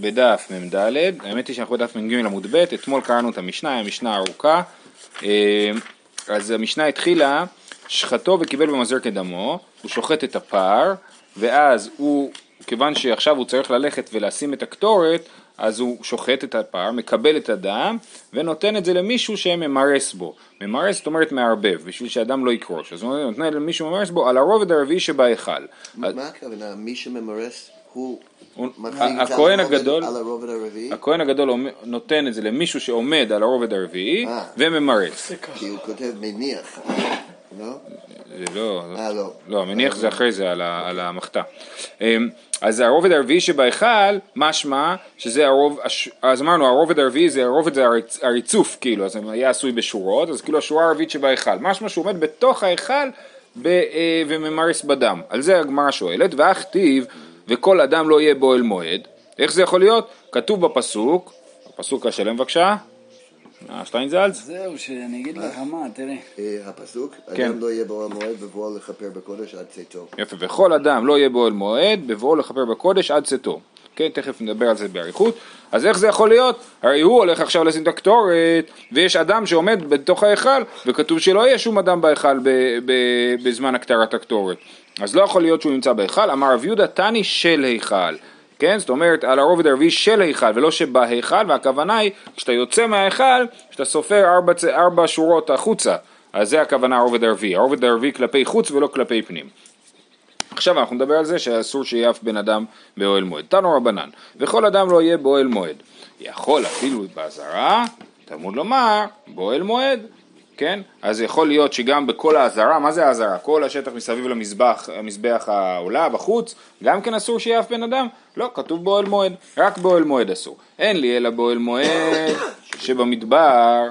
בדף מ"ד, האמת היא שאנחנו בדף מ"ג עמוד ב', אתמול קראנו את המשנה, היא משנה ארוכה, אה, אז המשנה התחילה, שחטו וקיבל במזר כדמו, הוא שוחט את הפר, ואז הוא, כיוון שעכשיו הוא צריך ללכת ולשים את הקטורת, אז הוא שוחט את הפר, מקבל את הדם, ונותן את זה למישהו שממרס בו. ממרס זאת אומרת מערבב, בשביל שאדם לא יקרוש. אז הוא נותן למישהו ממרס בו על הרובד הרביעי שבהיכל. מה הכוונה? מי שממרס הוא הכהן הגדול- על הרובד הרביעי? הכהן הגדול נותן את זה למישהו שעומד על הרובד הרביעי אה. וממרס. כי הוא כותב מניח, לא? זה לא, אה, לא. לא, המניח זה אחרי זה על, המחתה. אמ, אז הרובד הרביעי שבהיכל, משמע שזה הרוב, אז אמרנו הרובד הרביעי זה, הרובד זה הריצ, הריצוף כאילו, אז זה היה עשוי בשורות, אז כאילו השורה הרביעית שבהיכל, משמע שהוא עומד בתוך ההיכל אה, וממרס בדם, על זה הגמרא שואלת, והכתיב וכל אדם לא יהיה בו אל מועד, איך זה יכול להיות? כתוב בפסוק, הפסוק השלם בבקשה, אה, שטיינזלץ, זהו, שאני אגיד לך מה, תראה. אה, הפסוק, כן. אדם לא יהיה בו המועד בבואו לכפר בקודש עד צאתו. יפה, וכל אדם לא יהיה בו אל מועד, בבואו לכפר בקודש עד צאתו. כן, תכף נדבר על זה באריכות. אז איך זה יכול להיות? הרי הוא הולך עכשיו לשים את הקטורת, ויש אדם שעומד בתוך ההיכל, וכתוב שלא יהיה שום אדם בהיכל ב- ב- בזמן הקטרת הקטורת. אז לא יכול להיות שהוא נמצא בהיכל. אמר רב יהודה תני של היכל. כן, זאת אומרת על הרובד הרביעי של היכל ולא שבהיכל, והכוונה היא כשאתה יוצא מההיכל, כשאתה סופר ארבע, ארבע שורות החוצה, אז זה הכוונה הרובד הרביעי, הרובד הרביעי כלפי חוץ ולא כלפי פנים. עכשיו אנחנו נדבר על זה שאסור שיהיה אף בן אדם באוהל מועד. תנו רבנן, וכל אדם לא יהיה באוהל מועד. יכול אפילו באזהרה, תלמוד לומר, באוהל מועד, כן? אז יכול להיות שגם בכל האזהרה, מה זה האזהרה? כל השטח מסביב למזבח, המזבח העולה בחוץ, גם כן אסור שיהיה אף בן אדם? לא, כתוב באוהל מועד, רק באוהל מועד אסור. אין לי אלא באוהל מועד שבמדבר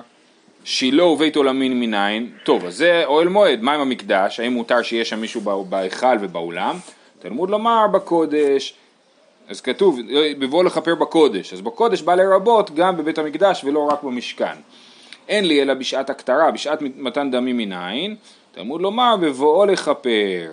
שילה ובית עולמין מניין, טוב, אז זה אוהל מועד, מה עם המקדש? האם מותר שיהיה שם מישהו בה- בהיכל ובאולם? תלמוד לומר בקודש, אז כתוב, בבוא לכפר בקודש, אז בקודש בא לרבות גם בבית המקדש ולא רק במשכן. אין לי אלא בשעת הקטרה, בשעת מתן דמים מניין, תלמוד לומר בבואו לכפר.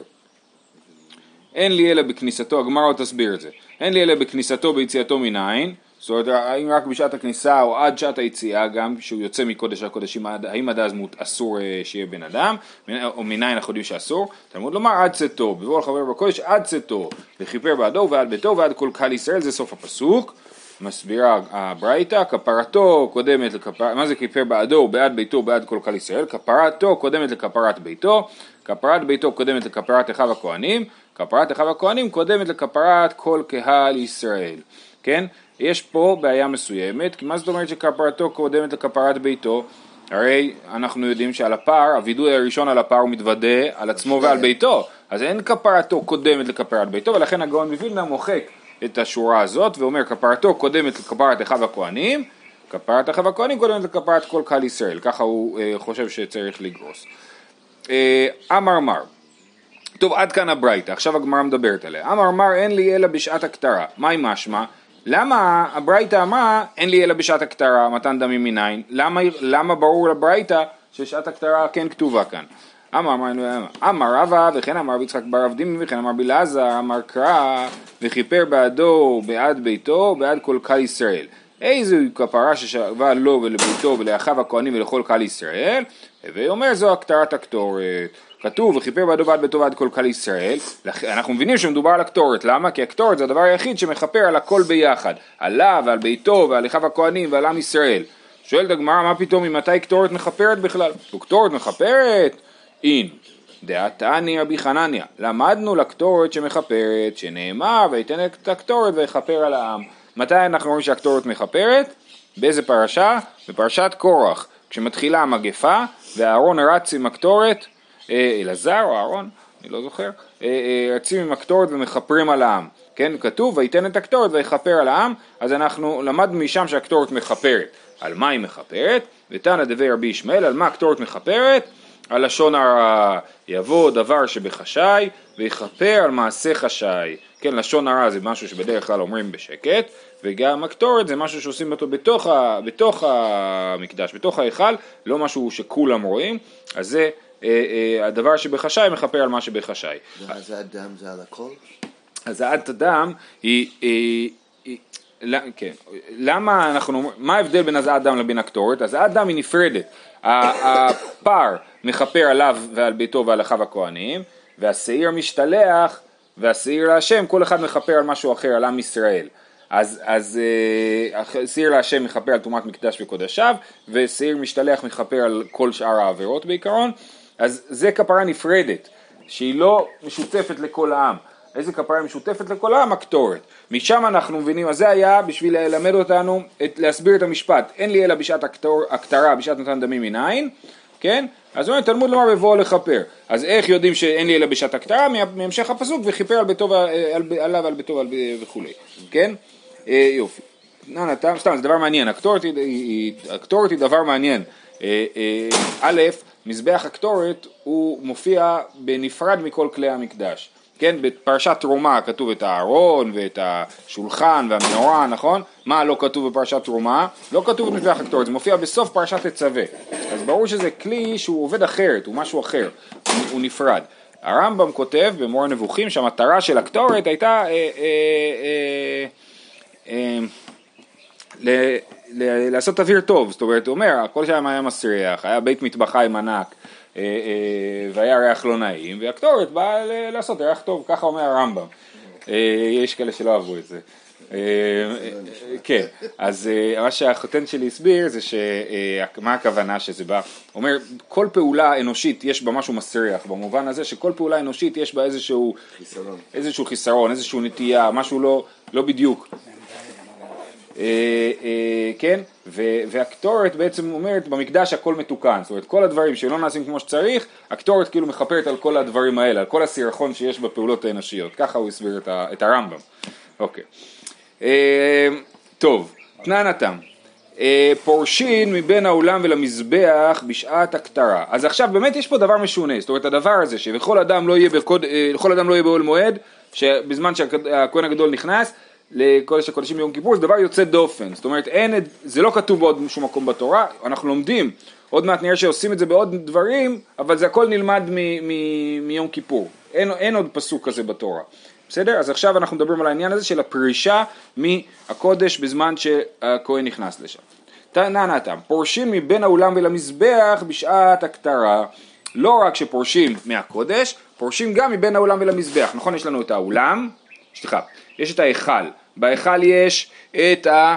אין לי אלא בכניסתו, הגמרא עוד תסביר את זה, אין לי אלא בכניסתו ביציאתו מניין, זאת אומרת האם רק בשעת הכניסה או עד שעת היציאה גם כשהוא יוצא מקודש הקודשים, האם עד אז אסור אה, שיהיה בן אדם, או מניין אנחנו יודעים שאסור, תלמוד לומר עד צאתו, בבוא לחבר בקודש עד צאתו, וכיפר בעדו ועד ביתו ועד כל קהל ישראל, זה סוף הפסוק, מסבירה הברייתא, כפרתו קודמת לכפר, מה זה כיפר בעדו, בעד ביתו, בעד כל קהל ישראל, כפרתו קודמת לכפרת ביתו, כפרת ביתו קודמת לכפרת אחיו הכהנים, כפרת אחיו הכהנים קודמת לכפרת כל קהל ישראל, כן? יש פה בעיה מסוימת, כי מה זאת אומרת שכפרתו קודמת לכפרת ביתו? הרי אנחנו יודעים שעל הפר, הווידוי הראשון על הפר הוא מתוודה על עצמו ועל ביתו, אז אין כפרתו קודמת לכפרת ביתו, ולכן הגאון מווילנה מוחק את השורה הזאת ואומר כפרתו קודמת לכפרת אחיו הכהנים, כפרת אחיו הכהנים קודמת לכפרת כל קהל ישראל, ככה הוא אה, חושב שצריך לגרוס. אה, אמר מר, טוב עד כאן הברייתא, עכשיו הגמרא מדברת עליה. אמר מר אין לי אלא בשעת הקטרה, מהי משמע? למה הברייתא אמרה אין לי אלא בשעת הקטרה, מתן דמים מניין? למה, למה ברור לברייתא ששעת הקטרה כן כתובה כאן? אמר אמר רבא וכן אמר רבי יצחק בר רב דימי וכן אמר בלעזר אמר קרא וכיפר בעדו בעד ביתו בעד כל קהל ישראל. איזו כפרה ששווה לו ולביתו ולאחיו הכהנים ולכל קהל ישראל? הווי אומר זו הקטרת הקטורת. כתוב וכיפר בעדו בעד ביתו ועד כל קהל ישראל. אנחנו מבינים שמדובר על הקטורת. למה? כי הקטורת זה הדבר היחיד שמכפר על הכל ביחד. עליו ועל ביתו ועל אחיו הכהנים ועל עם ישראל. שואלת הגמרא מה פתאום ממתי קטורת מכפרת בכלל? וקטורת מכפרת? אין. דעתני רבי חנניה, למדנו לקטורת שמכפרת, שנאמר ויתן את הקטורת ויכפר על העם. מתי אנחנו רואים שהקטורת מכפרת? באיזה פרשה? בפרשת קורח, כשמתחילה המגפה ואהרון רץ עם הקטורת, אה, אלעזר או אהרון, אני לא זוכר, אה, אה, רצים עם הקטורת ומכפרים על העם. כן, כתוב ויתן את הקטורת ויכפר על העם, אז אנחנו למדנו משם שהקטורת מכפרת. על מה היא מכפרת? ותנא דבי רבי ישמעאל, על מה הקטורת מכפרת? על לשון הרע, יבוא דבר שבחשאי ויכפר על מעשה חשאי. כן, לשון הרע זה משהו שבדרך כלל אומרים בשקט, וגם הקטורת זה משהו שעושים אותו בתוך, ה, בתוך המקדש, בתוך ההיכל, לא משהו שכולם רואים, אז זה אה, אה, הדבר שבחשאי מכפר על מה שבחשאי. אז האדם זה על הכל? הזעת הדם היא, היא, היא כן, למה אנחנו, מה ההבדל בין הזעת דם לבין הקטורת? הזעת דם היא נפרדת, ה- הפר מכפר עליו ועל ביתו ועל אחיו הכהנים, והשעיר משתלח והשעיר להשם, כל אחד מכפר על משהו אחר, על עם ישראל. אז, אז אה, שעיר להשם מכפר על טומאת מקדש וקודשיו, ושעיר משתלח מכפר על כל שאר העבירות בעיקרון, אז זה כפרה נפרדת, שהיא לא משותפת לכל העם. איזה כפרה משותפת לכל העם? הקטורת. משם אנחנו מבינים, אז זה היה בשביל ללמד אותנו, את, להסביר את המשפט. אין לי אלא בשעת הקטרה, בשעת נתן דמים מנין, כן? אז אומר תלמוד לומר בבואו לכפר. אז איך יודעים שאין לי אלא בשעת הקטרה? מה- מהמשך הפסוק וכיפר על ביתו, על, עליו על ביתו וכולי, כן? אה, יופי. סתם, זה דבר מעניין, הקטורת היא, הקטורת היא דבר מעניין. אה, אה, א', מזבח הקטורת הוא מופיע בנפרד מכל כלי המקדש. כן, בפרשת תרומה כתוב את הארון ואת השולחן והמנורה, נכון? מה לא כתוב בפרשת תרומה? לא כתוב את מזבח הקטורת, זה מופיע בסוף פרשת תצווה. אז ברור שזה כלי שהוא עובד אחרת, הוא משהו אחר, הוא, נפרד. הרמב"ם כותב במורה נבוכים שהמטרה של הקטורת הייתה אה, אה, אה, אה, ל- ל- לעשות אוויר טוב, זאת אומרת, הוא אומר, הכל שם היה מסריח, היה בית מטבחיים ענק, והיה ריח לא נעים, והקטורת באה לעשות ריח טוב, ככה אומר הרמב"ם. אה, יש כאלה שלא אהבו את זה. אה, אה, כן, אז אה, מה שהחותן שלי הסביר זה שמה הכוונה שזה בא, אומר כל פעולה אנושית יש בה משהו מסריח במובן הזה שכל פעולה אנושית יש בה איזשהו חיסרון. איזשהו חיסרון, איזשהו נטייה, משהו לא, לא בדיוק. אה, אה, כן, והקטורת בעצם אומרת במקדש הכל מתוקן, זאת אומרת כל הדברים שלא נעשים כמו שצריך, הקטורת כאילו מכפרת על כל הדברים האלה, על כל הסירחון שיש בפעולות האנושיות, ככה הוא הסביר את, את הרמב"ם. אוקיי. אה, טוב, תנן התם. פורשין מבין האולם ולמזבח בשעת הקטרה. אז עכשיו באמת יש פה דבר משונה, זאת אומרת הדבר הזה שבכל אדם לא יהיה, בקוד, אדם לא יהיה באוהל מועד, שבזמן שהכהן הגדול נכנס לקודש הקודשים ביום כיפור, זה דבר יוצא דופן, זאת אומרת אין, זה לא כתוב בעוד שום מקום בתורה, אנחנו לומדים, עוד מעט נראה שעושים את זה בעוד דברים, אבל זה הכל נלמד מ- מ- מיום כיפור, אין, אין עוד פסוק כזה בתורה. בסדר? אז עכשיו אנחנו מדברים על העניין הזה של הפרישה מהקודש בזמן שהכהן נכנס לשם. תנא נתם, פורשים מבין האולם ולמזבח בשעת הקטרה. לא רק שפורשים מהקודש, פורשים גם מבין האולם ולמזבח. נכון, יש לנו את האולם, סליחה, יש את ההיכל. בהיכל יש את ה...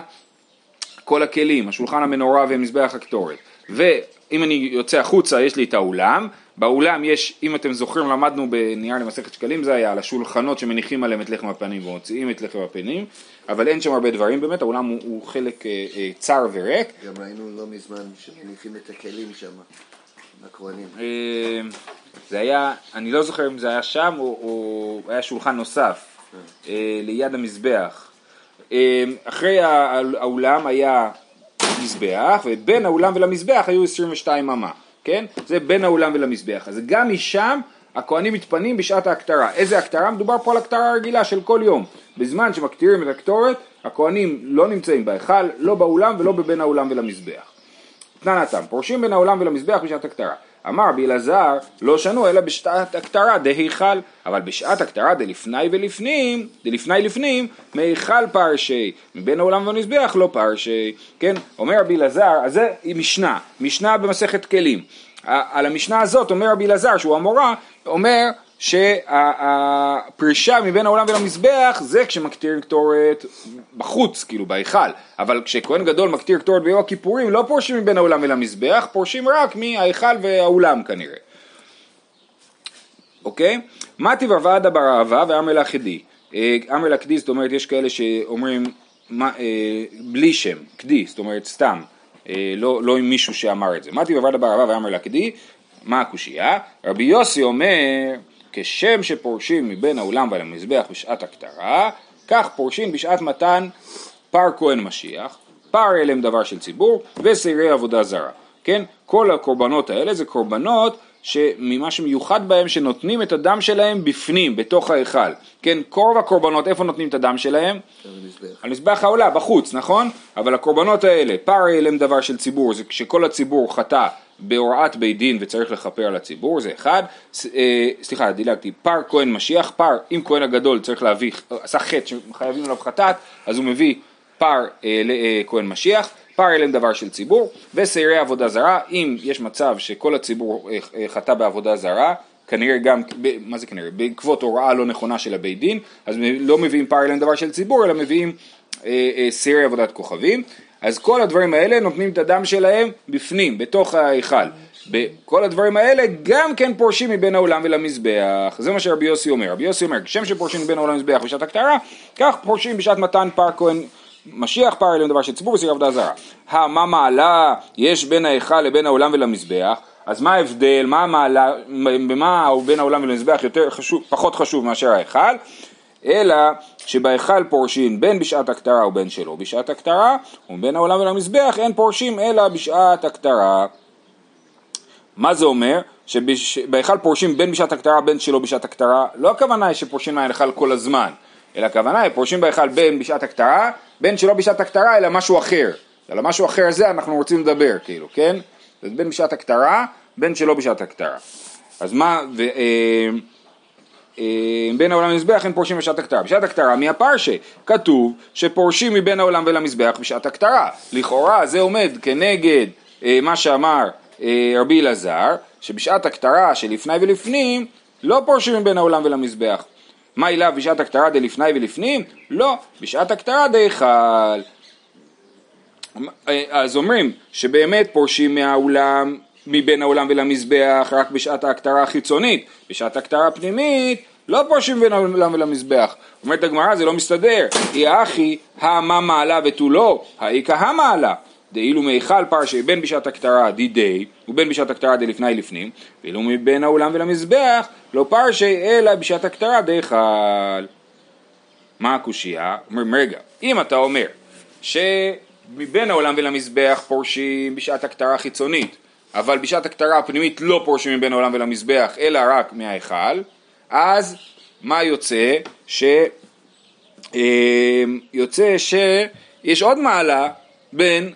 כל הכלים, השולחן המנורה ומזבח הקטורת. ואם אני יוצא החוצה יש לי את האולם, באולם יש, אם אתם זוכרים, למדנו בנייר למסכת שקלים, זה היה על השולחנות שמניחים עליהם את לחם הפנים ומוציאים את לחם הפנים, אבל אין שם הרבה דברים באמת, האולם הוא, הוא חלק אה, אה, צר וריק. גם ראינו לא מזמן שמניחים את הכלים שם, הכהנים. אה, זה היה, אני לא זוכר אם זה היה שם או, או היה שולחן נוסף אה, ליד המזבח. אה, אחרי הא- האולם היה מזבח ובין האולם ולמזבח היו 22 אמה, כן? זה בין האולם ולמזבח. אז גם משם הכהנים מתפנים בשעת ההקטרה. איזה הקטרה? מדובר פה על הקטרה הרגילה של כל יום. בזמן שמקטירים את הקטורת, הכהנים לא נמצאים בהיכל, לא באולם ולא בבין האולם ולמזבח. תננתם, פורשים בין העולם ולמזבח בשעת הקטרה. אמר רבי אלעזר, לא שנו אלא בשעת הקטרה דהיכל, אבל בשעת הקטרה דלפני ולפנים, דלפני לפנים, מהיכל פרשי, מבין העולם והמזבח לא פרשי, כן, אומר רבי אלעזר, אז זה משנה, משנה במסכת כלים. על המשנה הזאת אומר רבי אלעזר, שהוא המורה, אומר שהפרישה מבין העולם ולמזבח זה כשמקטיר קטורת בחוץ, כאילו בהיכל, אבל כשכהן גדול מקטיר קטורת ביום הכיפורים לא פורשים מבין העולם ולמזבח, פורשים רק מההיכל והאולם כנראה. אוקיי? מתי ורבעדה בר אהבה ואמר לה קדי. אה, אמר לה קדי זאת אומרת יש כאלה שאומרים מה, אה, בלי שם, קדי, זאת אומרת סתם, אה, לא, לא עם מישהו שאמר את זה. מתי ורבעדה בר אהבה ואמר לה קדי, מה הקושייה? רבי יוסי אומר כשם שפורשים מבין האולם ולמזבח בשעת הקטרה, כך פורשים בשעת מתן פר כהן משיח, פר הלם דבר של ציבור ושעירי עבודה זרה. כן? כל הקורבנות האלה זה קורבנות שממה שמיוחד בהם שנותנים את הדם שלהם בפנים, בתוך ההיכל. כן? קורב הקורבנות, איפה נותנים את הדם שלהם? על המזבח. מזבח העולה, בחוץ, נכון? אבל הקורבנות האלה, פר הלם דבר של ציבור, זה כשכל הציבור חטא בהוראת בית דין וצריך לכפר על הציבור, זה אחד. אה, סליחה, דילגתי, פר כהן משיח, פר, אם כהן הגדול צריך להביא, עשה חטא שחייבים עליו חטאת, אז הוא מביא פר אה, לכהן משיח, פר אליהם דבר של ציבור, ושעירי עבודה זרה, אם יש מצב שכל הציבור אה, אה, חטא בעבודה זרה, כנראה גם, מה זה כנראה, בעקבות הוראה לא נכונה של הבית דין, אז לא מביאים פר אליהם דבר של ציבור, אלא מביאים אה, אה, שעירי עבודת כוכבים, אז כל הדברים האלה נותנים את הדם שלהם בפנים, בתוך ההיכל. בכל הדברים האלה גם כן פורשים מבין העולם ולמזבח, זה מה שרבי יוסי אומר, רבי יוסי אומר, כשם שפורשים מבין העולם ולמזבח בשעת הקטרה, כך פורשים בשעת מתן פר כהן משיח פר אליהם דבר של ציבור וסיר עבודה זרה. המה מעלה יש בין ההיכל לבין העולם ולמזבח, אז מה ההבדל, מה המעלה, במה בין העולם ולמזבח יותר חשוב, פחות חשוב מאשר ההיכל? אלא שבהיכל פורשים בין בשעת הקטרה ובין שלא בשעת הקטרה, ובין העולם ולמזבח אין פורשים אלא בשעת הקטרה. מה זה אומר? שבהיכל פורשים בין בשעת הקטרה בין שלא בשעת הקטרה, לא הכוונה היא שפורשים מההיכל כל הזמן, אלא הכוונה היא פורשים בהיכל בין בשעת הקטרה, בין שלא בשעת הקטרה אלא משהו אחר. על המשהו אחר הזה אנחנו רוצים לדבר, כאילו, כן? אז בין בשעת הקטרה, בין שלא בשעת הקטרה. אז מה, ו, אה, בין העולם למזבח אין פורשים בשעת הקטרה. בשעת הקטרה מי הפרשה? כתוב שפורשים מבין העולם ולמזבח בשעת הקטרה. לכאורה זה עומד כנגד אה, מה שאמר אה, רבי אלעזר, שבשעת הקטרה שלפני ולפנים לא פורשים מבין העולם ולמזבח. מה אליו בשעת הקטרה דלפני ולפנים? לא, בשעת הקטרה דהיכל. אז אומרים שבאמת פורשים מהאולם, מבין העולם ולמזבח רק בשעת ההקטרה החיצונית, בשעת ההקטרה הפנימית לא פורשים בין העולם ולמזבח. אומרת הגמרא זה לא מסתדר, היא אחי המה מעלה ותו לא, האיכא המעלה. דאילו מיכל פרשי בין בשעת הקטרה דידי ובין בשעת הקטרה דלפני לפנים ואילו מבין העולם ולמזבח לא פרשי אלא בשעת הקטרה דהיכל. מה הקושייה? אומרים רגע, אם אתה אומר שמבין העולם ולמזבח פורשים בשעת הקטרה החיצונית אבל בשעת הקטרה הפנימית לא פורשים מבין העולם ולמזבח אלא רק מההיכל אז מה יוצא? ש... אה, יוצא שיש עוד מעלה בין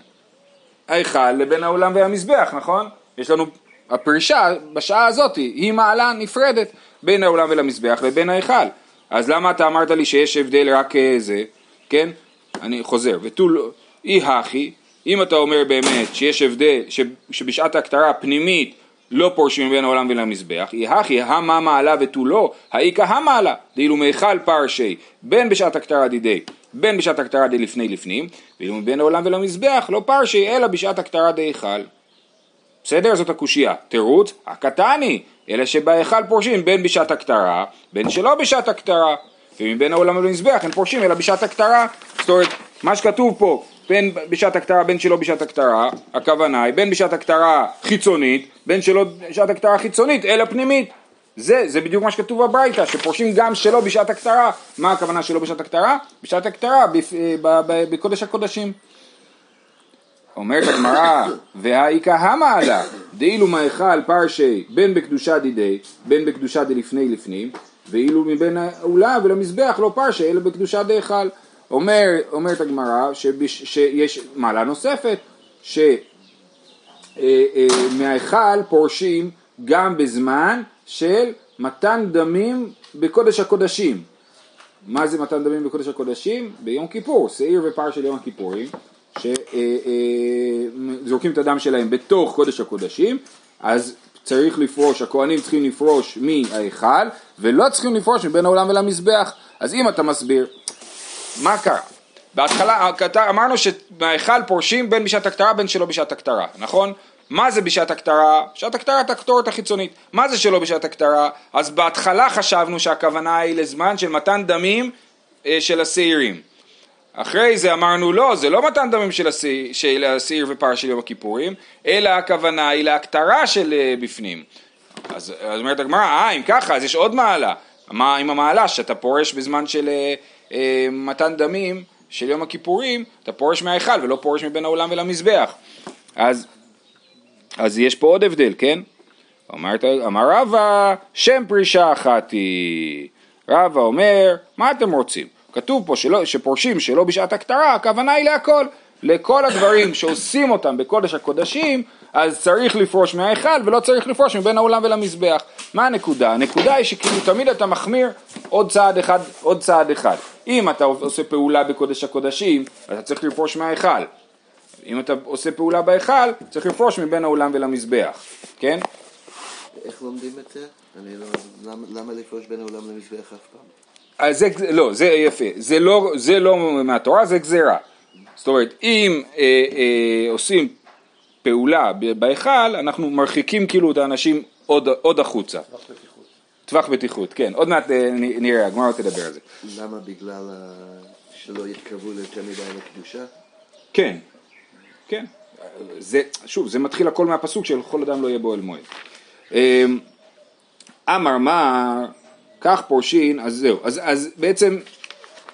ההיכל לבין העולם והמזבח, נכון? יש לנו, הפרישה בשעה הזאת היא מעלה נפרדת בין העולם ולמזבח לבין ההיכל. אז למה אתה אמרת לי שיש הבדל רק אה, זה, כן? אני חוזר, ותול אי הכי, אם אתה אומר באמת שיש הבדל, שבשעת ההקטרה הפנימית לא פורשים בין העולם ולמזבח, הכי המה מעלה ותו לא, האיכא המעלה, דאילו מיכל פרשי, בין בשעת הקטרה דידי בין בשעת הקטרה די לפני לפנים, ואילו מבין העולם ולמזבח לא פרשי אלא בשעת הקטרה די היכל. בסדר? זאת הקושייה. תירוץ, הקטני, אלא שבהיכל פורשים בין בשעת הקטרה, בין שלא בשעת הקטרה. ומבין העולם ולמזבח הם פורשים אלא בשעת הקטרה. זאת אומרת, מה שכתוב פה, בין בשעת הקטרה בין שלא בשעת הקטרה, הכוונה היא בין בשעת הקטרה חיצונית, בין שלא בשעת הקטרה חיצונית, אלא פנימית. זה, זה בדיוק מה שכתוב בברייתא, שפורשים גם שלא בשעת הקטרה. מה הכוונה שלא בשעת הקטרה? בשעת הקטרה, אה, בקודש הקודשים. אומרת הגמרא, והאיכא המעלה, דאילו מהיכל פרשי בין בקדושה דידי, בין בקדושה דלפני לפנים, ואילו מבין האולה ולמזבח לא פרשי, אלא בקדושה דהיכל. אומר, אומרת הגמרא שיש מעלה נוספת, שמהיכל אה, אה, פורשים גם בזמן של מתן דמים בקודש הקודשים. מה זה מתן דמים בקודש הקודשים? ביום כיפור, שעיר ופר של יום הכיפורים, שזורקים את הדם שלהם בתוך קודש הקודשים, אז צריך לפרוש, הכהנים צריכים לפרוש מההיכל, ולא צריכים לפרוש מבין העולם ולמזבח. אז אם אתה מסביר, מה קרה? בהתחלה אמרנו שמההיכל פורשים בין בשעת הקטרה בין שלא בשעת הקטרה, נכון? מה זה בשעת הקטרה? בשעת הקטרה את הקטורת החיצונית. מה זה שלא בשעת הקטרה? אז בהתחלה חשבנו שהכוונה היא לזמן של מתן דמים אה, של השעירים. אחרי זה אמרנו לא, זה לא מתן דמים של, השעיר, של ופר של יום הכיפורים, אלא הכוונה היא להקטרה של אה, בפנים. אז, אז אומרת הגמרא, אה אם ככה אז יש עוד מעלה. מה עם המעלה שאתה פורש בזמן של אה, אה, מתן דמים של יום הכיפורים, אתה פורש מההיכל ולא פורש מבין העולם ולמזבח. אז אז יש פה עוד הבדל, כן? אמרת, אמר רבא, שם פרישה אחת היא. רבא אומר, מה אתם רוצים? כתוב פה שלא, שפורשים שלא בשעת הקטרה, הכוונה היא להכל. לכל הדברים שעושים אותם בקודש הקודשים, אז צריך לפרוש מההיכל ולא צריך לפרוש מבין העולם ולמזבח. מה הנקודה? הנקודה היא שכאילו תמיד אתה מחמיר עוד צעד אחד, עוד צעד אחד. אם אתה עושה פעולה בקודש הקודשים, אתה צריך לפרוש מההיכל. אם אתה עושה פעולה בהיכל, צריך לפרוש מבין האולם ולמזבח, כן? איך לומדים את זה? אני לא... למה- למה לפרוש בין העולם למזבח אף פעם? אז זה, לא, זה יפה, זה לא, זה לא מהתורה, זה גזירה. זאת אומרת, אם אה, אה, עושים פעולה בהיכל, אנחנו מרחיקים כאילו את האנשים עוד, עוד החוצה. טווח בטיחות, כן, עוד מעט אה, נראה, הגמרא תדבר על זה. למה? בגלל שלא יתקרבו יותר מדי לקדושה? כן, כן. זה, שוב, זה מתחיל הכל מהפסוק של כל אדם לא יהיה בו אל מועד. אמ, אמר מר, כך פורשין, אז זהו, אז, אז בעצם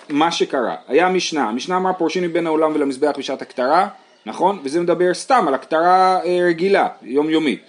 מה שקרה, היה משנה, המשנה אמרה פורשין מבין העולם ולמזבח בשעת הקטרה, נכון? וזה מדבר סתם על הקטרה אה, רגילה, יומיומית.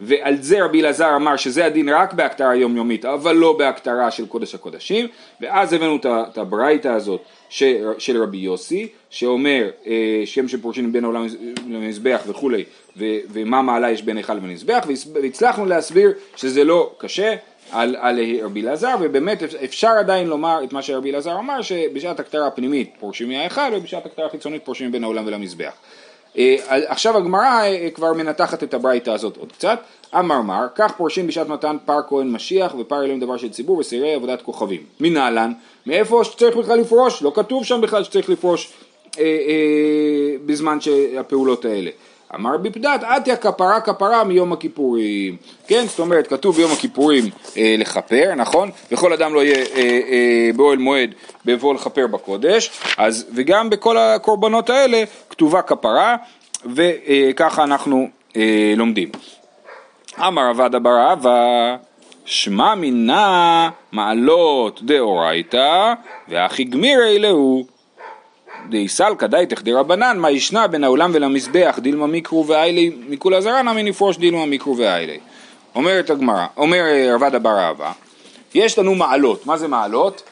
ועל זה רבי אלעזר אמר שזה הדין רק בהקטרה יומיומית, אבל לא בהקטרה של קודש הקודשים, ואז הבאנו את הברייתא הזאת של, של רבי יוסי, שאומר אה, שם שפורשין בין העולם למזבח וכולי, ו, ומה מעלה יש בין היכל למזבח, והצלחנו להסביר שזה לא קשה. על, על רבי אלעזר, ובאמת אפשר עדיין לומר את מה שרבי אלעזר אמר, שבשעת הקטרה הפנימית פורשים מההיכל, ובשעת הקטרה החיצונית פורשים בין העולם ולמזבח. אה, עכשיו הגמרא אה, כבר מנתחת את הברייתא הזאת עוד קצת. אמר מר, כך פורשים בשעת מתן פר כהן משיח ופר אלוהים דבר של ציבור וסירי עבודת כוכבים. מנהלן, מאיפה שצריך בכלל לפרוש? לא כתוב שם בכלל שצריך לפרוש אה, אה, בזמן שהפעולות האלה. אמר רבי פדת, עטיה כפרה כפרה מיום הכיפורים. כן, זאת אומרת, כתוב ביום הכיפורים אה, לכפר, נכון? וכל אדם לא יהיה אה, אה, באוהל מועד בבוא לכפר בקודש, אז, וגם בכל הקורבנות האלה כתובה כפרה, וככה אנחנו אה, לומדים. אמר עבד אבר אבא, שמע מינה מעלות דאורייתא, והכי גמירי להו. דאיסלקא דייתך דרבנן, מה ישנה בין העולם ולמזבח, דילמה מיקרו ואיילי, מכול עזרא נמי נפרוש דילמה מיקרו ואיילי. אומרת הגמרא, אומר אה, רבד אבר אבא, יש לנו מעלות, מה זה מעלות?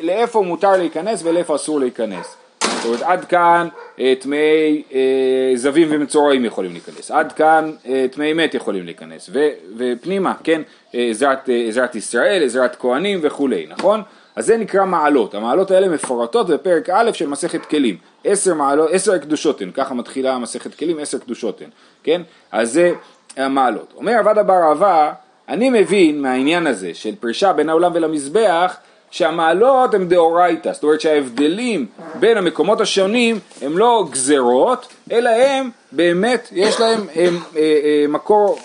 לאיפה מותר להיכנס ולאיפה אסור להיכנס. זאת אומרת, עד כאן אה, טמאי אה, זבים ומצורעים יכולים להיכנס, עד כאן טמאי מת יכולים להיכנס, ו, ופנימה, כן, עזרת ישראל, עזרת כהנים וכולי, נכון? אז זה נקרא מעלות, המעלות האלה מפורטות בפרק א' של מסכת כלים, עשר מעלות, עשר קדושות הן, ככה מתחילה מסכת כלים, עשר קדושות הן, כן? אז זה המעלות. אומר עבד אבר אהבה, אני מבין מהעניין הזה של פרישה בין העולם ולמזבח, שהמעלות הן דאורייתא, זאת אומרת שההבדלים בין המקומות השונים הם לא גזרות, אלא הם באמת, יש להם הם, אה, אה, מקור,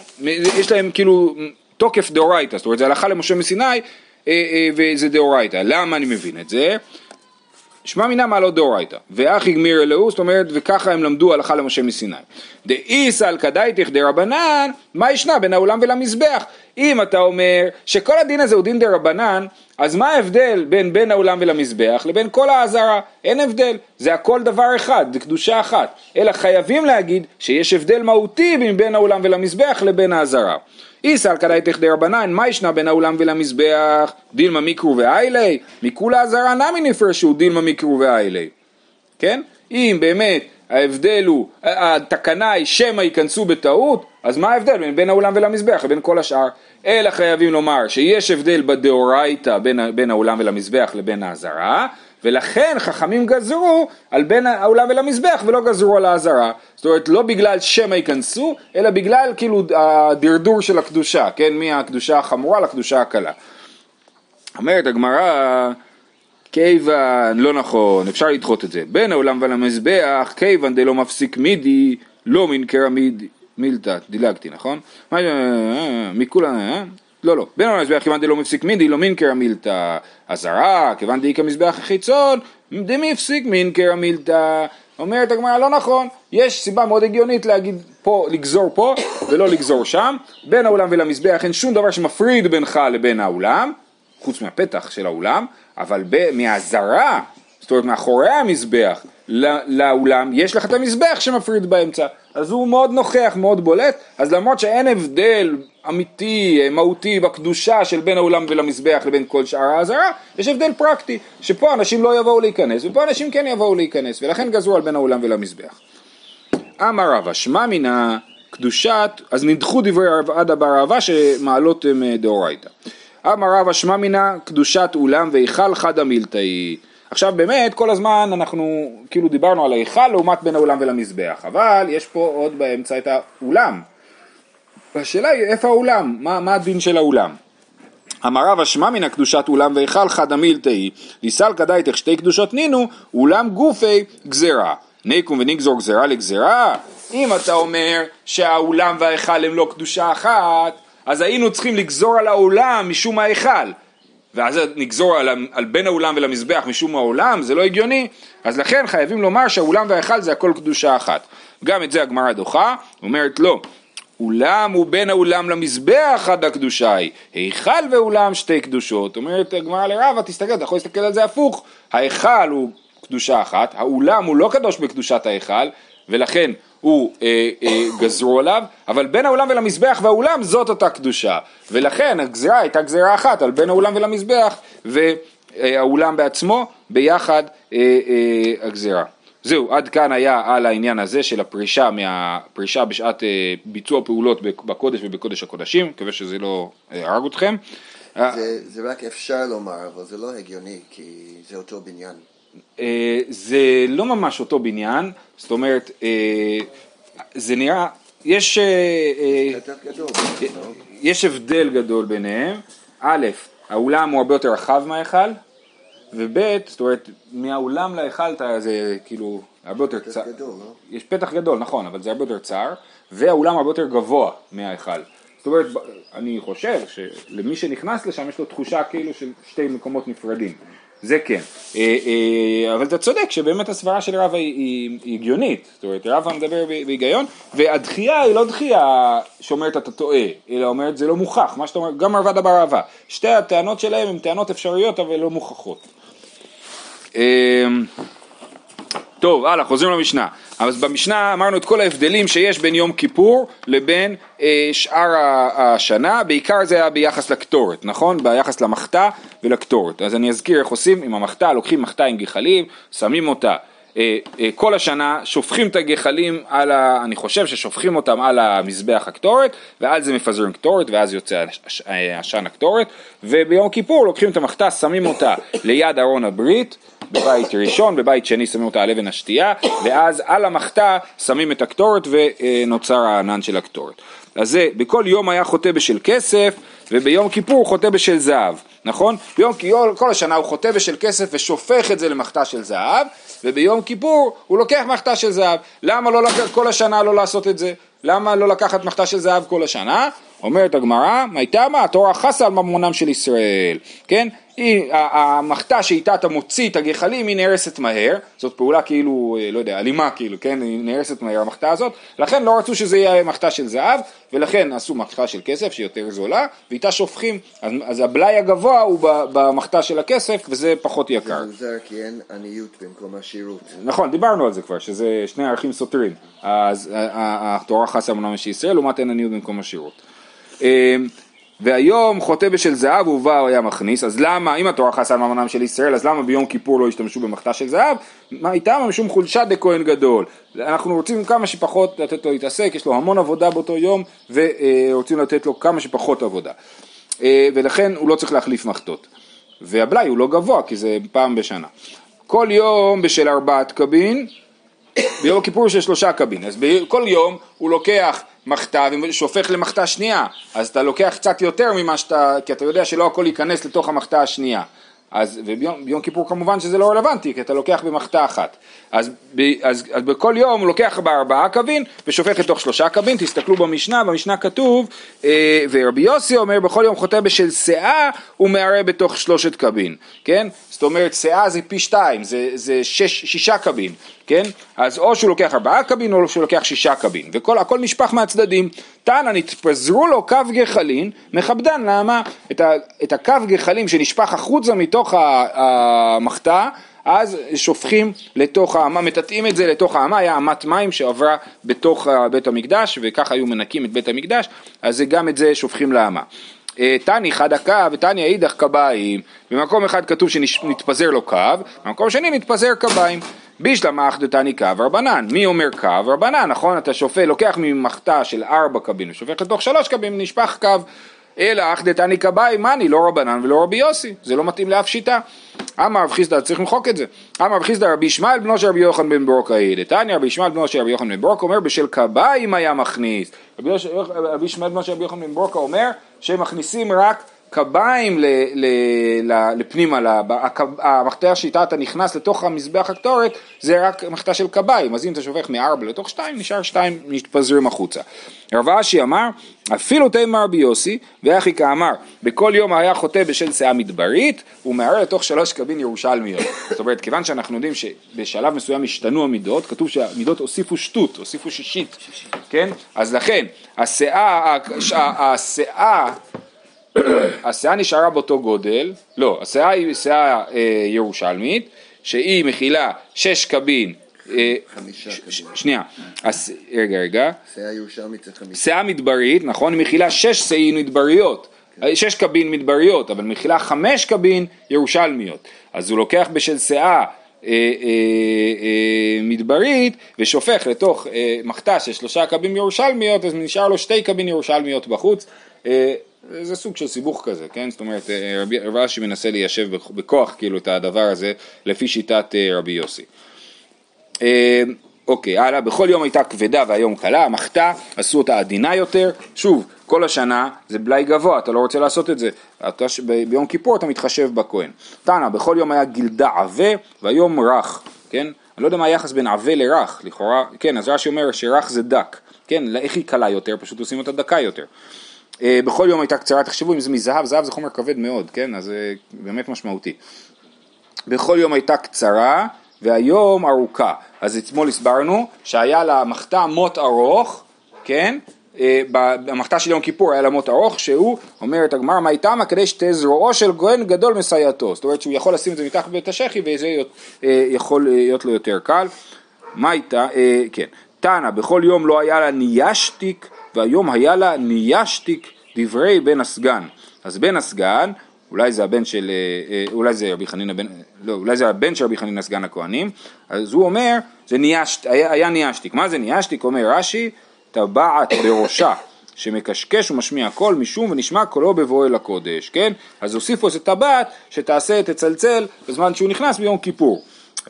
יש להם כאילו תוקף דאורייתא, זאת אומרת זה הלכה למשה מסיני וזה דאורייתא. למה אני מבין את זה? שמע מינה מעלות דאורייתא, ואחי גמיר אלוהו, זאת אומרת, וככה הם למדו הלכה למשה מסיני. דאיסא על כדאיתך דרבנן, מה ישנה בין העולם ולמזבח? אם אתה אומר שכל הדין הזה הוא דין דרבנן, אז מה ההבדל בין בין העולם ולמזבח לבין כל האזהרה? אין הבדל, זה הכל דבר אחד, זה קדושה אחת. אלא חייבים להגיד שיש הבדל מהותי בין בין העולם ולמזבח לבין האזהרה. איסא על כדאיתך דרבנן, מה ישנה בין העולם ולמזבח? דילמה מיקרו ואיילי? מכולה אזהרה נמי נפרשו דילמה מיקרו ואיילי. כן? אם באמת ההבדל הוא, התקנה היא שמא ייכנסו בטעות, אז מה ההבדל בין, בין העולם ולמזבח לבין כל השאר? אלא חייבים לומר שיש הבדל בדאורייתא בין, בין העולם ולמזבח לבין האזהרה, ולכן חכמים גזרו על בין העולם ולמזבח ולא גזרו על האזהרה. זאת אומרת, לא בגלל שמא ייכנסו, אלא בגלל כאילו הדרדור של הקדושה, כן? מהקדושה החמורה לקדושה הקלה. אומרת הגמרא, כיוון, לא נכון, אפשר לדחות את זה. בין העולם ולמזבח, כיוון דלא מפסיק מידי, לא מן קרמיד מילתא, דילגתי, נכון? מה, מכולה, לא, לא. בין העולם למזבח, כיוון דלא מפסיק מידי, לא מן קרמילתא אזהרה, כיוון דאיכא מזבח החיצון, דמי הפסיק מן קרמילתא. אומרת הגמרא, לא נכון, יש סיבה מאוד הגיונית להגיד פה, לגזור פה ולא לגזור שם. בין העולם ולמזבח אין שום דבר שמפריד בינך לבין העולם. חוץ מהפתח של האולם, אבל מהזרה, זאת אומרת מאחורי המזבח לאולם, יש לך את המזבח שמפריד באמצע, אז הוא מאוד נוכח, מאוד בולט, אז למרות שאין הבדל אמיתי, מהותי, בקדושה של בין האולם ולמזבח לבין כל שאר האזהרה, יש הבדל פרקטי, שפה אנשים לא יבואו להיכנס, ופה אנשים כן יבואו להיכנס, ולכן גזרו על בין האולם ולמזבח. אמר רבא, שמע מינה קדושת, אז נדחו דברי עד אבר רבא שמעלות הם דאורייתא. אמר רבא שמע מינה קדושת אולם והיכל חדא מילתאי. עכשיו באמת כל הזמן אנחנו כאילו דיברנו על ההיכל לעומת בין האולם ולמזבח, אבל יש פה עוד באמצע את האולם. והשאלה היא איפה האולם, מה, מה הדין של האולם? אמר רב אשמע מן הקדושת אולם והיכל חדא מילתאי, ליסל כדאיתך שתי קדושות נינו, אולם גופי גזרה. ניקום ונגזור גזרה לגזרה, אם אתה אומר שהאולם וההיכל הם לא קדושה אחת, אז היינו צריכים לגזור על האולם משום ההיכל. ואז נגזור על, על בין האולם ולמזבח משום האולם, זה לא הגיוני, אז לכן חייבים לומר שהאולם וההיכל זה הכל קדושה אחת. גם את זה הגמרא דוחה, אומרת לא, אולם הוא בין האולם למזבח עד הקדושה היא, היכל ואולם שתי קדושות, אומרת הגמרא לרבה, תסתכל, אתה יכול להסתכל על זה הפוך, ההיכל הוא קדושה אחת, האולם הוא לא קדוש בקדושת ההיכל, ולכן הוא אה, אה, גזרו עליו, אבל בין האולם ולמזבח והאולם זאת אותה קדושה, ולכן הגזירה הייתה גזירה אחת על בין האולם ולמזבח והאולם בעצמו ביחד אה, אה, הגזירה. זהו, עד כאן היה על העניין הזה של הפרישה, מהפרישה בשעת אה, ביצוע פעולות בקודש ובקודש הקודשים, מקווה שזה לא אה, הרג אתכם. זה, זה רק אפשר לומר, אבל זה לא הגיוני, כי זה אותו בניין. אה, זה לא ממש אותו בניין, זאת אומרת, זה נראה, יש, יש הבדל גדול ביניהם, א', האולם הוא הרבה יותר רחב מההיכל, וב', זאת אומרת, מהאולם להיכל זה כאילו הרבה יותר צר. לא? יש פתח גדול, נכון, אבל זה הרבה יותר צר, והאולם הרבה יותר גבוה מההיכל. זאת אומרת, אני חושב שלמי שנכנס לשם יש לו תחושה כאילו של שתי מקומות נפרדים. זה כן. אה, אה, אבל אתה צודק שבאמת הסברה של רבא היא, הגיונית. זאת אומרת, רבא מדבר בהיגיון, והדחייה היא לא דחייה שאומרת אתה טועה, אלא אומרת זה לא מוכח. מה שאתה אומר, גם מרבד בר אהבה. שתי הטענות שלהם הן טענות אפשריות אבל לא מוכחות. טוב, הלאה, חוזרים למשנה. אז במשנה אמרנו את כל ההבדלים שיש בין יום כיפור לבין אה, שאר השנה, בעיקר זה היה ביחס לקטורת, נכון? ביחס למחתה ולקטורת. אז אני אזכיר איך עושים עם המחתה, לוקחים מחתה עם גחלים, שמים אותה אה, אה, כל השנה שופכים את הגחלים על ה... אני חושב ששופכים אותם על המזבח הקטורת ועל זה מפזרים קטורת ואז יוצא עשן הקטורת וביום כיפור לוקחים את המחתה שמים אותה ליד ארון הברית בבית ראשון, בבית שני שמים אותה על אבן השתייה ואז על המחתה שמים את הקטורת ונוצר הענן של הקטורת. אז זה, בכל יום היה חוטא בשל כסף וביום כיפור חוטא בשל זהב, נכון? ביום כיפור כל השנה הוא חוטא בשל כסף ושופך את זה למחתה של זהב וביום כיפור הוא לוקח מחתה של זהב. למה לא כל השנה לא לעשות את זה? למה לא לקחת מחתה של זהב כל השנה? אומרת הגמרא, מי מה? התורה חסה על ממונם של ישראל, כן? היא, המחתה שאיתה אתה מוציא את הגחלים היא נהרסת מהר, זאת פעולה כאילו, אה, לא יודע, אלימה כאילו, כן? היא נהרסת מהר המחתה הזאת, לכן לא רצו שזה יהיה מחתה של זהב, ולכן עשו מחתה של כסף שהיא יותר זולה, ואיתה שופכים, אז, אז הבלאי הגבוה הוא במחתה של הכסף וזה פחות יקר. זה מוזר כי אין עניות במקום עשירות. נכון, דיברנו על זה כבר, שזה שני ערכים סותרים. אז התורה חסה אמנם של ישראל לעומת אין עניות במקום עשירות. אמ, והיום חוטא בשל זהב ובא היה מכניס, אז למה, אם התורה חסה על ממונם של ישראל, אז למה ביום כיפור לא השתמשו במחתה של זהב? מה איתם? משום חולשה דכהן גדול. אנחנו רוצים כמה שפחות לתת לו להתעסק, יש לו המון עבודה באותו יום, ורוצים לתת לו כמה שפחות עבודה. אה, ולכן הוא לא צריך להחליף מחתות. והבלאי הוא לא גבוה, כי זה פעם בשנה. כל יום בשל ארבעת קבין, ביום הכיפור של שלושה קבין. אז כל יום הוא לוקח מחתה ושופך למחתה שנייה, אז אתה לוקח קצת יותר ממה שאתה, כי אתה יודע שלא הכל ייכנס לתוך המחתה השנייה. אז וביום כיפור כמובן שזה לא רלוונטי, כי אתה לוקח במחתה אחת. אז, ב, אז, אז בכל יום הוא לוקח בארבעה קבין ושופך לתוך שלושה קבין, תסתכלו במשנה, במשנה כתוב, אה, ורבי יוסי אומר בכל יום חוטא בשל שאה ומערה בתוך שלושת קבין, כן? זאת אומרת שאה זה פי שתיים, זה, זה שש, שישה קבין, כן? אז או שהוא לוקח ארבעה קבין או שהוא לוקח שישה קבין, והכל נשפך מהצדדים. תנא נתפזרו לו קו גחלין, מכבדן, למה? את, ה, את הקו גחלים שנשפך החוצה מתוך המחתה, אז שופכים לתוך האמה, מטאטאים את זה לתוך האמה, היה אמת מים שעברה בתוך בית המקדש, וככה היו מנקים את בית המקדש, אז גם את זה שופכים לאמה. אה, תני חד הקו ותני אידך קביים, במקום אחד כתוב שנתפזר לו קו, במקום שני נתפזר קביים. בישלמה אחדתני קו רבנן, מי אומר קו? רבנן, נכון? אתה שופט, לוקח ממחתה של ארבע קבין ושופך לתוך שלוש קבין, נשפך קו. אלא אך דתני כבאי מאני לא רבנן ולא רבי יוסי, זה לא מתאים לאף שיטה. אמר רב חיסדא, צריך למחוק את זה. אמר רב חיסדא רבי ישמעאל בנו של רבי יוחנן בן ברוק ההיא, דתניא רבי ישמעאל בנו של רבי יוחנן בן ברוק אומר בשל כבאים היה מכניס. רבי ישמעאל בנו של רבי יוחנן בן ברוק אומר שמכניסים רק קביים ל, ל, ל, לפנימה, המחתה השיטה אתה נכנס לתוך המזבח הקטורת זה רק מחתה של קביים, אז אם אתה שופך מארבע לתוך שתיים, נשאר שתיים מתפזרים החוצה. רב אשי אמר, אפילו תימא רבי יוסי, ואחי כאמר, בכל יום היה חוטא בשל שאה מדברית, הוא מערער לתוך שלוש קבין ירושלמיות. זאת אומרת, כיוון שאנחנו יודעים שבשלב מסוים השתנו המידות, כתוב שהמידות הוסיפו שטות, הוסיפו שישית, כן? אז לכן, השאה, השאה השאה נשארה באותו גודל, לא, השאה היא שאה אה, ירושלמית, שהיא מכילה שש קבין, אה, חמישה ש- קבין. שנייה, הס- רגע רגע, שאה ירושלמית זה חמישה. שאה מדברית, נכון, היא מכילה שש שאים מדבריות, אה, שש קבין מדבריות, אבל מכילה חמש קבין ירושלמיות, אז הוא לוקח בשל שאה אה, אה, אה, מדברית ושופך לתוך אה, מחתה של שלושה קבין ירושלמיות, אז נשאר לו שתי קבין ירושלמיות בחוץ. זה סוג של סיבוך כזה, כן? זאת אומרת, אה, רבי רב אשי מנסה ליישב בכ- בכוח כאילו את הדבר הזה לפי שיטת אה, רבי יוסי. אה, אוקיי, הלאה, בכל יום הייתה כבדה והיום קלה, המחתה, עשו אותה עדינה יותר, שוב, כל השנה זה בלאי גבוה, אתה לא רוצה לעשות את זה, אתה, ב- ביום כיפור אתה מתחשב בכהן. תנא, בכל יום היה גילדה עבה והיום רך, כן? אני לא יודע מה היחס בין עבה לרך, לכאורה, כן, אז רש"י אומר שרך זה דק, כן, איך היא קלה יותר, פשוט עושים אותה דקה יותר. אה, בכל יום הייתה קצרה, תחשבו אם זה מזהב, זהב זה חומר כבד מאוד, כן, אז זה באמת משמעותי. בכל יום הייתה קצרה והיום ארוכה. אז אתמול הסברנו שהיה לה מחתה מוט ארוך, כן? אה, במחתה של יום כיפור היה לה מוט ארוך שהוא, אומרת הגמרא מה איתמה כדי שתהיה זרועו של כהן גדול מסייעתו. זאת אומרת שהוא יכול לשים את זה מתחת בית השחי וזה אה, יכול להיות לו יותר קל. מה איתה? אה, כן. תנא, בכל יום לא היה לה ניישתיק והיום היה לה ניישתיק דברי בן הסגן. אז בן הסגן אולי זה הבן של, אה, אה, אולי זה רבי חנינא בן, לא, אולי זה הבן של רבי חנינא סגן הכהנים, אז הוא אומר, זה ניישת, היה, היה ניישתיק, מה זה ניישתיק? אומר רש"י, טבעת בראשה, שמקשקש ומשמיע קול משום ונשמע קולו בבואו אל הקודש, כן? אז הוסיפו איזה טבעת שתעשה, תצלצל בזמן שהוא נכנס ביום כיפור.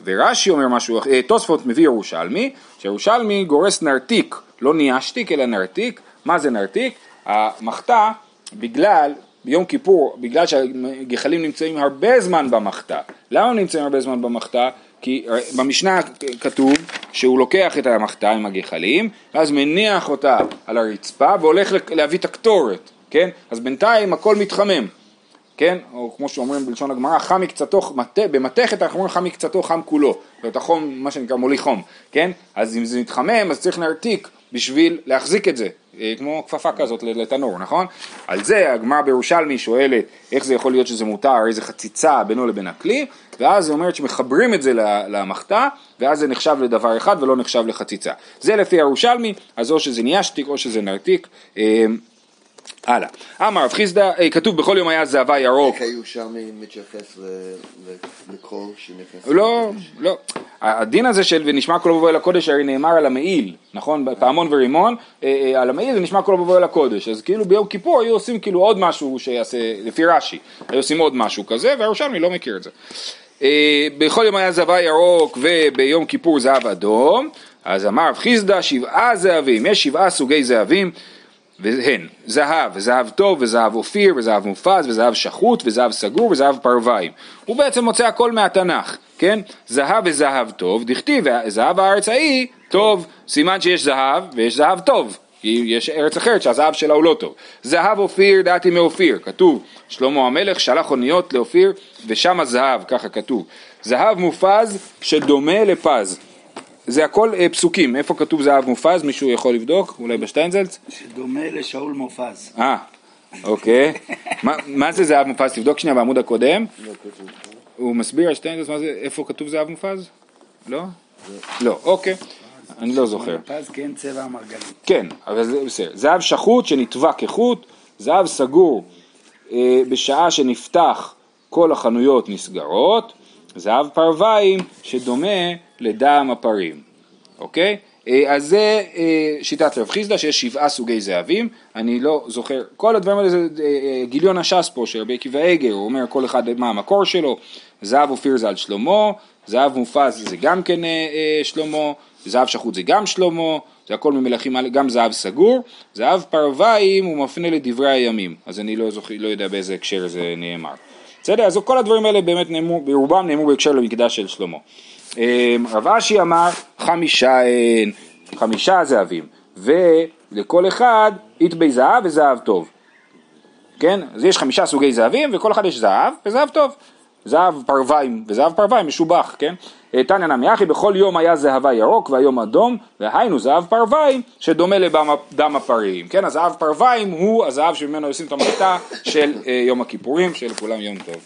ורש"י אומר משהו, אה, תוספות מביא ירושלמי, שירושלמי גורס נרתיק, לא ניישתיק אלא נרתיק, מה זה נרתיק? המחתה, בגלל ביום כיפור, בגלל שהגחלים נמצאים הרבה זמן במחתה. למה הם נמצאים הרבה זמן במחתה? כי במשנה כתוב שהוא לוקח את המחתה עם הגחלים, ואז מניח אותה על הרצפה והולך להביא את הקטורת, כן? אז בינתיים הכל מתחמם, כן? או כמו שאומרים בלשון הגמרא, חם מקצתו, מת- במתכת אנחנו אומרים חם מקצתו חם כולו, זאת אומרת החום, מה שנקרא מוליך חום, כן? אז אם זה מתחמם אז צריך להרתיק בשביל להחזיק את זה, אה, כמו כפפה כזאת לתנור, נכון? על זה הגמרא בירושלמי שואלת איך זה יכול להיות שזה מותר, איזה חציצה בינו לבין הכלי, ואז היא אומרת שמחברים את זה למחתה, ואז זה נחשב לדבר אחד ולא נחשב לחציצה. זה לפי הירושלמי, אז או שזה ניישתיק או שזה נרתיק. אה, הלאה. אמר רב חיסדא, אה, כתוב בכל יום היה זהבה ירוק. איך הירושלמי מתייחס ל- ל- לקול שנכנס? לא, לא. הדין הזה של ונשמע קולו בבוא אל הקודש הרי נאמר על המעיל, נכון? פעמון ורימון, אה, אה, על המעיל זה נשמע קולו בבוא אל הקודש. אז כאילו ביום כיפור היו עושים כאילו עוד משהו שיעשה, לפי רש"י, היו עושים עוד משהו כזה, והירושלמי לא מכיר את זה. בכל יום היה זהבה ירוק וביום כיפור זהב אדום, אז אמר רב חיסדא שבעה זהבים, יש שבעה סוגי זהבים. והן זהב, וזהב טוב, וזהב אופיר, וזהב מופז, וזהב שחוט, וזהב סגור, וזהב פרוויים. הוא בעצם מוצא הכל מהתנ"ך, כן? זהב וזהב טוב, דכתיב, זהב הארץ ההיא, טוב, סימן שיש זהב ויש זהב טוב. כי יש ארץ אחרת שהזהב שלה הוא לא טוב. זהב אופיר דעתי מאופיר, כתוב, שלמה המלך שלח אוניות לאופיר ושם הזהב, ככה כתוב. זהב מופז שדומה לפז. זה הכל אה, פסוקים, איפה כתוב זהב מופז? מישהו יכול לבדוק? אולי בשטיינזלץ? שדומה לשאול מופז. אה, אוקיי. מה, מה זה זהב מופז? תבדוק שנייה בעמוד הקודם. הוא מסביר על שטיינזלץ מה זה, איפה כתוב זהב מופז? לא? לא, אוקיי. אני לא זוכר. מופז כן צבע המרגלית. כן, אבל זה בסדר. זהב שחוט שנתבע כחוט, זהב סגור אה, בשעה שנפתח כל החנויות נסגרות, זהב פרוויים שדומה לדם הפרים, אוקיי? אה, אז זה אה, שיטת רב חיסדא שיש שבעה סוגי זהבים, אני לא זוכר, כל הדברים האלה זה אה, גיליון הש"ס פה של רבי עקיבא עגר, הוא אומר כל אחד מה המקור שלו, זהב אופיר זה על שלמה, זהב מופז זה גם כן שלמה, זהב שחוט זה גם שלמה, זה הכל ממלכים, גם זהב סגור, זהב פרוויים הוא מפנה לדברי הימים, אז אני לא, זוכר, לא יודע באיזה הקשר זה נאמר. בסדר? אז כל הדברים האלה באמת נאמרו, ברובם נאמרו בהקשר למקדש של שלמה. אמ, רב אשי אמר חמישה אין, חמישה זהבים, ולכל אחד איתבי זהב וזהב טוב. כן? אז יש חמישה סוגי זהבים וכל אחד יש זהב וזהב טוב. זהב פרוויים, וזהב פרוויים משובח, כן? אה, תניא נמי אחי, בכל יום היה זהבה ירוק והיום אדום, והיינו זהב פרוויים שדומה לדם הפריים, כן? הזהב פרוויים הוא הזהב שממנו עושים את המחתה של אה, יום הכיפורים, של כולם יום טוב.